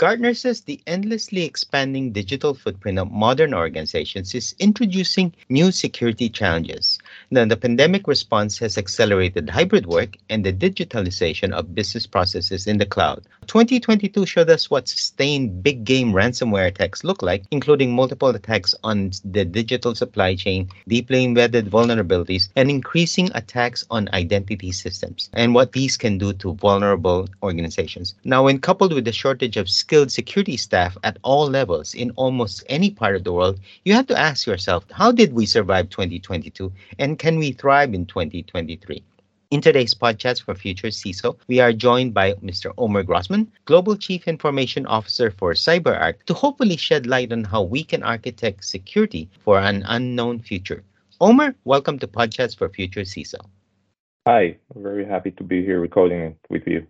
Gartner says the endlessly expanding digital footprint of modern organizations is introducing new security challenges. Now, the pandemic response has accelerated hybrid work and the digitalization of business processes in the cloud. 2022 showed us what sustained big game ransomware attacks look like, including multiple attacks on the digital supply chain, deeply embedded vulnerabilities, and increasing attacks on identity systems, and what these can do to vulnerable organizations. Now, when coupled with the shortage of skilled security staff at all levels in almost any part of the world, you have to ask yourself, how did we survive 2022 and can we thrive in 2023? In today's PodChats for Future CISO, we are joined by Mr. Omer Grossman, Global Chief Information Officer for CyberArk, to hopefully shed light on how we can architect security for an unknown future. Omer, welcome to PodChats for Future CISO. Hi, I'm very happy to be here recording it with you.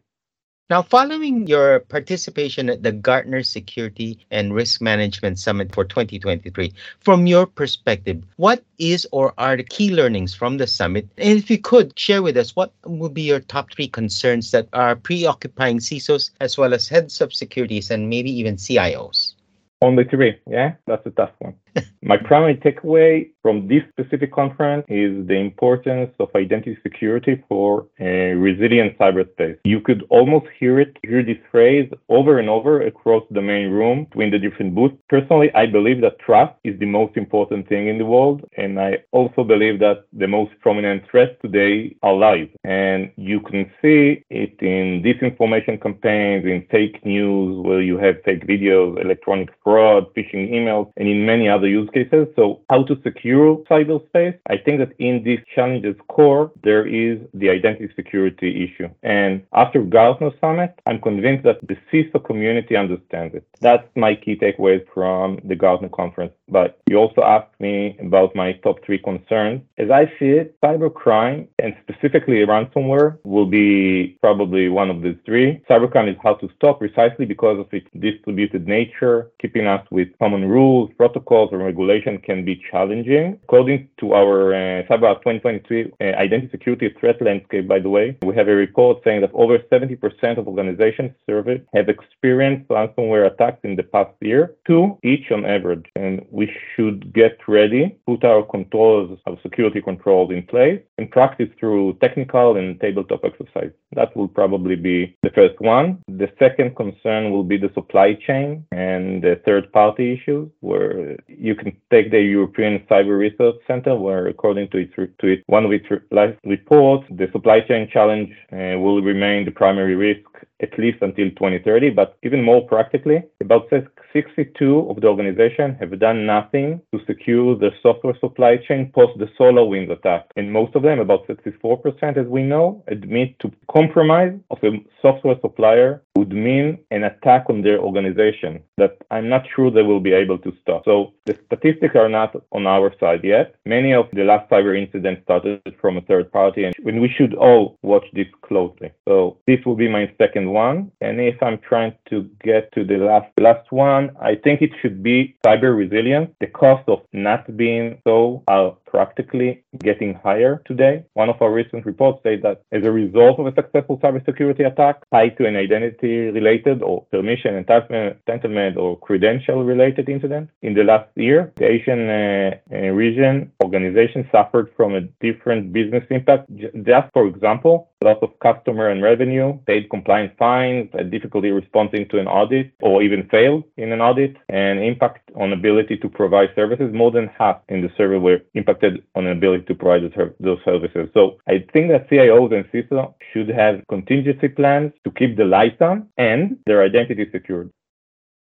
Now, following your participation at the Gartner Security and Risk Management Summit for 2023, from your perspective, what is or are the key learnings from the summit? And if you could share with us, what would be your top three concerns that are preoccupying CISOs as well as heads of securities and maybe even CIOs? Only three, yeah? That's a tough one. My primary takeaway from this specific conference is the importance of identity security for a resilient cyberspace. You could almost hear it, hear this phrase over and over across the main room between the different booths. Personally, I believe that trust is the most important thing in the world. And I also believe that the most prominent threats today are lies. And you can see it in disinformation campaigns, in fake news, where you have fake videos, electronic fraud, phishing emails, and in many other use cases. So how to secure cyberspace? I think that in this challenges core, there is the identity security issue. And after Gartner Summit, I'm convinced that the CISO community understands it. That's my key takeaways from the Gartner conference. But you also asked me about my top three concerns. As I see it, cybercrime and specifically ransomware will be probably one of the three. Cybercrime is hard to stop precisely because of its distributed nature, keeping us with common rules, protocols, and regulation can be challenging. According to our uh, Cyber 2023 uh, identity security threat landscape, by the way, we have a report saying that over 70% of organizations surveyed have experienced ransomware attacks in the past year, two each on average. And we should get ready, put our controls, our security controls in place, and practice through technical and tabletop exercise. That will probably be the first one. The second concern will be the supply chain and the third party issues, where you can take the European Cyber Research Center, where according to its, to its one of its last reports, the supply chain challenge uh, will remain the primary risk at least until 2030. But even more practically, about 62 of the organization have done nothing to secure the software supply chain post the SolarWinds attack. And most of them, about 64%, as we know, admit to compromise of a software supplier would mean an attack on their organization that I'm not sure they will be able to stop. So the statistics are not on our side yet. Many of the last cyber incidents started from a third party, and we should all watch this closely. So this will be my second one. And if I'm trying to get to the last last one, I think it should be cyber resilience. The cost of not being so are practically getting higher today. One of our recent reports says that as a result of a successful cybersecurity attack tied to an identity related or permission entitlement or credential related incident, in the last year, the Asian uh, uh, region organization suffered from a different business impact. Just for example, loss of customer and revenue, paid compliance fines, difficulty responding to an audit or even failed in an audit, and impact on ability to provide services. More than half in the survey were impacted on ability to provide those services. So I think that CIOs and CISO should have contingency plans to keep the lights on and their identity secured.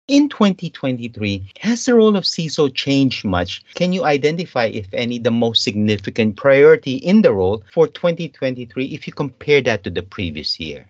In 2023, has the role of CISO changed much? Can you identify, if any, the most significant priority in the role for 2023 if you compare that to the previous year?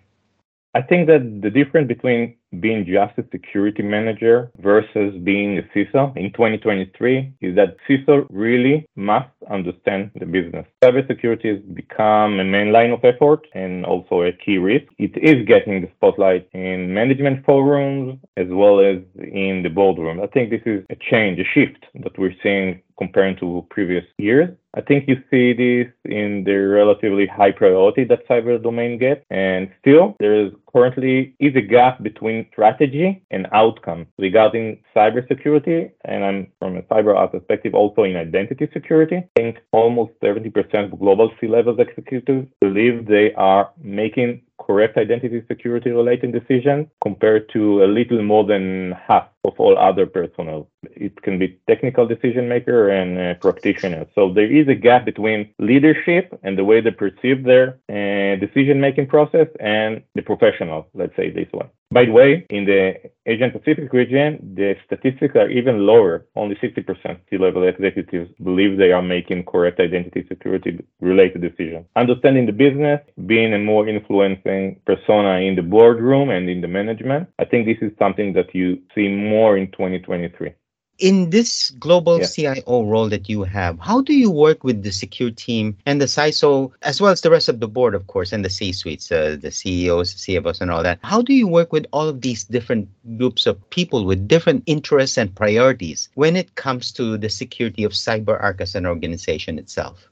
I think that the difference between being just a security manager versus being a CISO in 2023 is that CISO really must understand the business. Cybersecurity has become a main line of effort and also a key risk. It is getting the spotlight in management forums as well as in the boardroom. I think this is a change, a shift that we're seeing comparing to previous years. I think you see this in the relatively high priority that cyber domain gets, and still there is currently is a gap between strategy and outcome regarding cybersecurity, and I'm from a CyberArk perspective also in identity security. I think almost 70% of global C-level executives believe they are making correct identity security related decisions compared to a little more than half of all other personnel. It can be technical decision maker and practitioner. So there is a gap between leadership and the way they perceive their uh, decision making process and the professional, let's say this way. By the way, in the Asian Pacific region, the statistics are even lower. Only 60% C-level executives believe they are making correct identity security related decisions. Understanding the business, being a more influencing persona in the boardroom and in the management, I think this is something that you see more in 2023 in this global yeah. CIO role that you have, how do you work with the secure team and the CISO, as well as the rest of the board, of course, and the C suites, uh, the CEOs, CFOs, and all that? How do you work with all of these different groups of people with different interests and priorities when it comes to the security of CyberArk as an organization itself?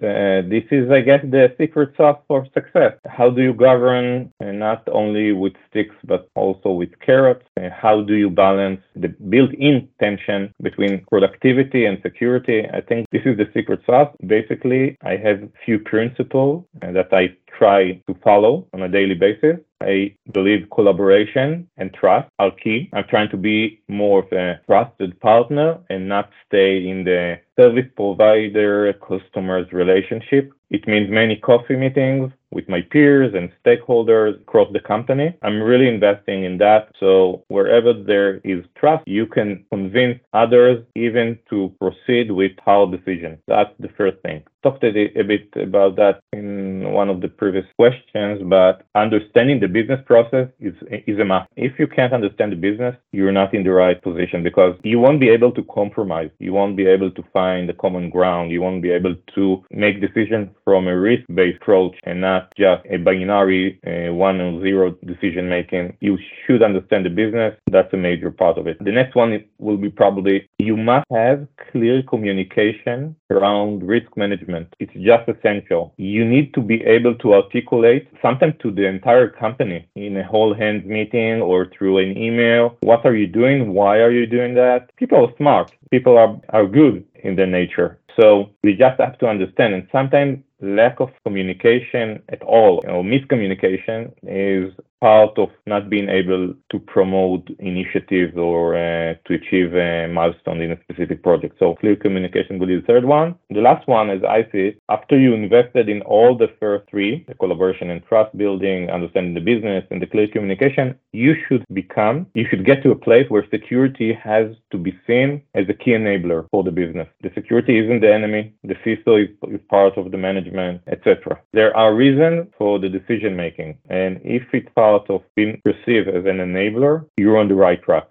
Uh, this is, I guess, the secret sauce for success. How do you govern uh, not only with sticks but also with carrots? How do you balance the built-in tension between productivity and security? I think this is the secret sauce. Basically, I have few principles uh, that I try to follow on a daily basis. I believe collaboration and trust are key. I'm trying to be more of a trusted partner and not stay in the service provider customers relationship. It means many coffee meetings with my peers and stakeholders across the company. I'm really investing in that. So wherever there is trust, you can convince others even to proceed with hard decision. That's the first thing. Talked a, bit about that in one of the previous questions, but understanding the business process is, is a must. If you can't understand the business, you're not in the right position because you won't be able to compromise. You won't be able to find a common ground. You won't be able to make decisions from a risk-based approach and not just a binary uh, one or zero decision making. You should understand the business. That's a major part of it. The next one will be probably you must have clear communication around risk management. It's just essential. You need to be able to articulate sometimes to the entire company in a whole hands meeting or through an email. What are you doing? Why are you doing that? People are smart. People are, are good in their nature. So we just have to understand. And sometimes lack of communication at all. Or miscommunication is part of not being able to promote initiatives or uh, to achieve a milestone in a specific project. So clear communication will be the third one. The last one, as I see it, after you invested in all the first three, the collaboration and trust building, understanding the business and the clear communication, you should become, you should get to a place where security has to be seen as a key enabler for the business. The security isn't the enemy. The CISO is, is part of the management, etc. There are reasons for the decision making. And if it's of being perceived as an enabler, you're on the right track.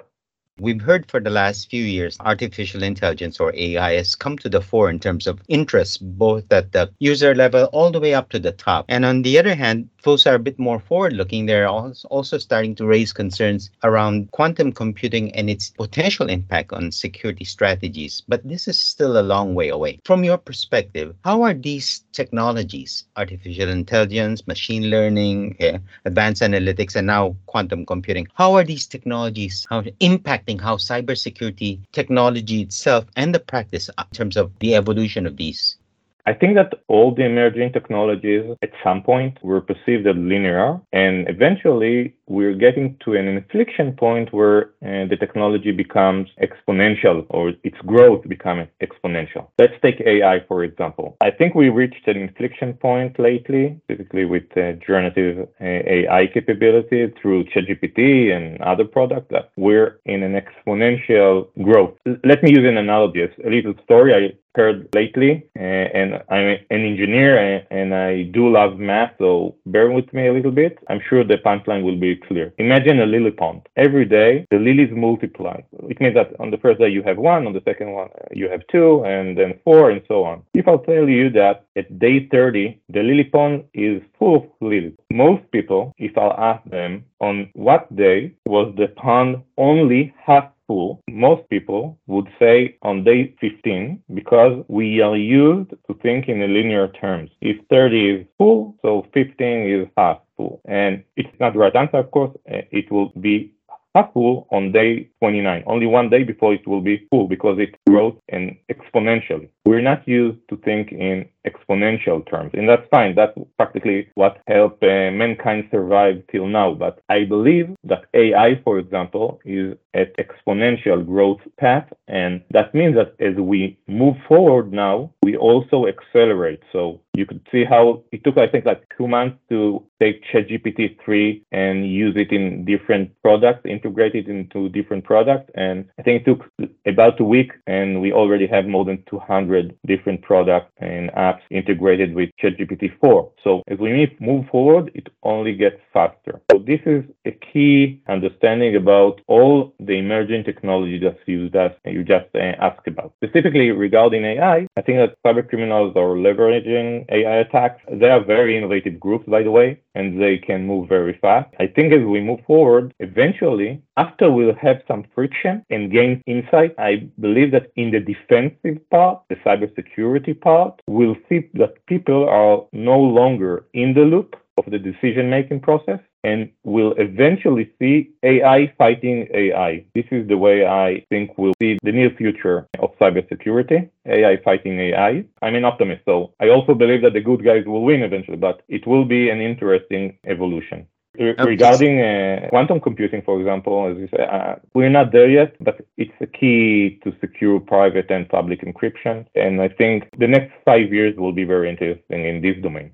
We've heard for the last few years, artificial intelligence or AI has come to the fore in terms of interest, both at the user level all the way up to the top. And on the other hand, folks are a bit more forward looking. They're also starting to raise concerns around quantum computing and its potential impact on security strategies. But this is still a long way away. From your perspective, how are these technologies, artificial intelligence, machine learning, eh, advanced analytics, and now quantum computing, how are these technologies how impacting how cybersecurity technology itself and the practice uh, in terms of the evolution of these I think that all the emerging technologies at some point were perceived as linear, and eventually we're getting to an inflection point where uh, the technology becomes exponential or its growth becomes exponential. Let's take AI, for example. I think we reached an inflection point lately, specifically with uh, generative uh, AI capability through ChatGPT and other products that we're in an exponential growth. Let me use an analogy, a little story. I heard lately, uh, and I'm an engineer and, and, I do love math, so bear with me a little bit. I'm sure the punchline will be clear. Imagine a lily pond. Every day, the lilies multiply. It means that on the first day you have one, on the second one uh, you have two, and then four, and so on. If I'll tell you that at day 30, the lily pond is full of lilies, most people, if I'll ask them on what day was the pond only half full, most people would say on day 15 because we are used to think in linear terms. If 30 is full, so 15 is half full. And it's not the right answer, of course. Uh, it will be half full on day 29, only one day before it will be full because it grows and exponentially. We're not used to think in exponential terms, and that's fine. That's practically what helped uh, mankind survive till now. But I believe that AI, for example, is at exponential growth path, and that means that as we move forward now, we also accelerate. So you could see how it took, I think, like two months to take ChatGPT 3 and use it in different products, integrate it into different products. And I think it took about a week, and we already have more than 200 different products and apps integrated with ChatGPT 4. So as we move forward, it only gets faster. So this is a key understanding about all the emerging technology that you just, you just uh, asked about. Specifically regarding AI, I think that cyber criminals are leveraging AI attacks. They are very innovative groups, by the way, and they can move very fast. I think as we move forward, eventually, after we'll have some friction and gain insight, I believe that in the defensive part, the cybersecurity part, we'll see that people are no longer in the loop of the decision making process and we'll eventually see AI fighting AI. This is the way I think we'll see the near future of cybersecurity, AI fighting AI. I'm an optimist, so I also believe that the good guys will win eventually, but it will be an interesting evolution. Regarding uh, quantum computing, for example, as you say, uh, we're not there yet, but it's a key to secure private and public encryption. And I think the next five years will be very interesting in this domain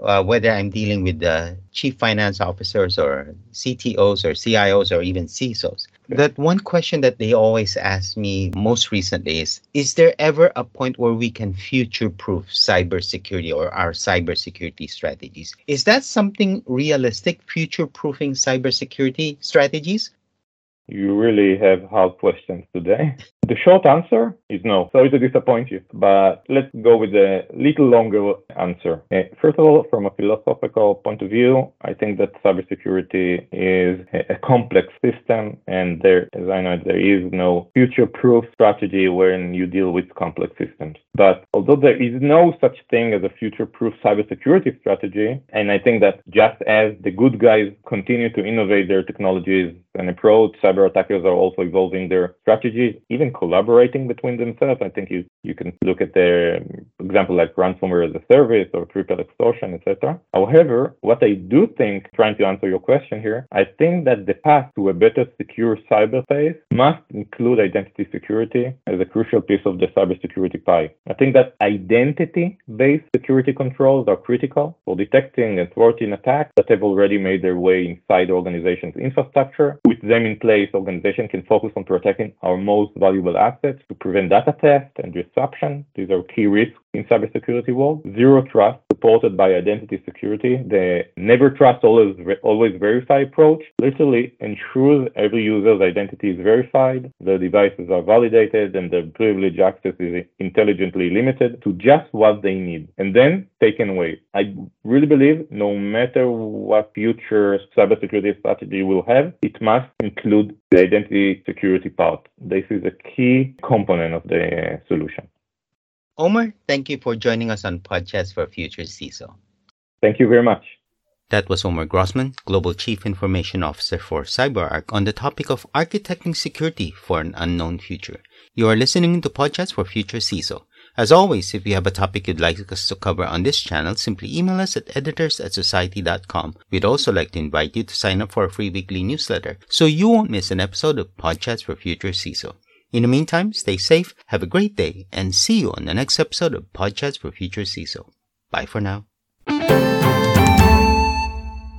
uh, whether I'm dealing with the chief finance officers or CTOs or CIOs or even CISOs. That one question that they always ask me most recently is Is there ever a point where we can future proof cybersecurity or our cybersecurity strategies? Is that something realistic, future proofing cybersecurity strategies? You really have hard questions today. The short answer is no. Sorry to disappoint you, but let's go with a little longer answer. Uh, first of all, from a philosophical point of view, I think that cybersecurity is a complex system, and there, as I know, there is no future-proof strategy when you deal with complex systems. But although there is no such thing as a future-proof cybersecurity strategy, and I think that just as the good guys continue to innovate their technologies and approach, cyber attackers are also evolving their strategies, even collaborating between themselves. I think you, you can look at the example like ransomware as a service or triple extortion, etc. However, what I do think, trying to answer your question here, I think that the path to a better secure cyberspace must include identity security as a crucial piece of the cybersecurity pie. I think that identity-based security controls are critical for detecting and thwarting attacks that have already made their way inside organization's infrastructure. With them in place, organizations can focus on protecting our most valuable assets to prevent data theft and disruption. These are key risks in cybersecurity world. Zero trust supported by identity security. The never trust always always verify approach literally ensures every user's identity is verified, the devices are validated, and the privilege access is intelligently limited to just what they need, and then taken away. I really believe no matter what future cybersecurity strategy will have, it must include the identity security part. This is a key component of the solution. Omer, thank you for joining us on PodChats for Future CISO. Thank you very much. That was Omer Grossman, Global Chief Information Officer for CyberArk, on the topic of architecting security for an unknown future. You are listening to PodChats for Future CISO. As always, if you have a topic you'd like us to cover on this channel, simply email us at editors at society.com. We'd also like to invite you to sign up for a free weekly newsletter so you won't miss an episode of PodChats for Future CISO. In the meantime, stay safe, have a great day, and see you on the next episode of PodChats for Future CISO. Bye for now.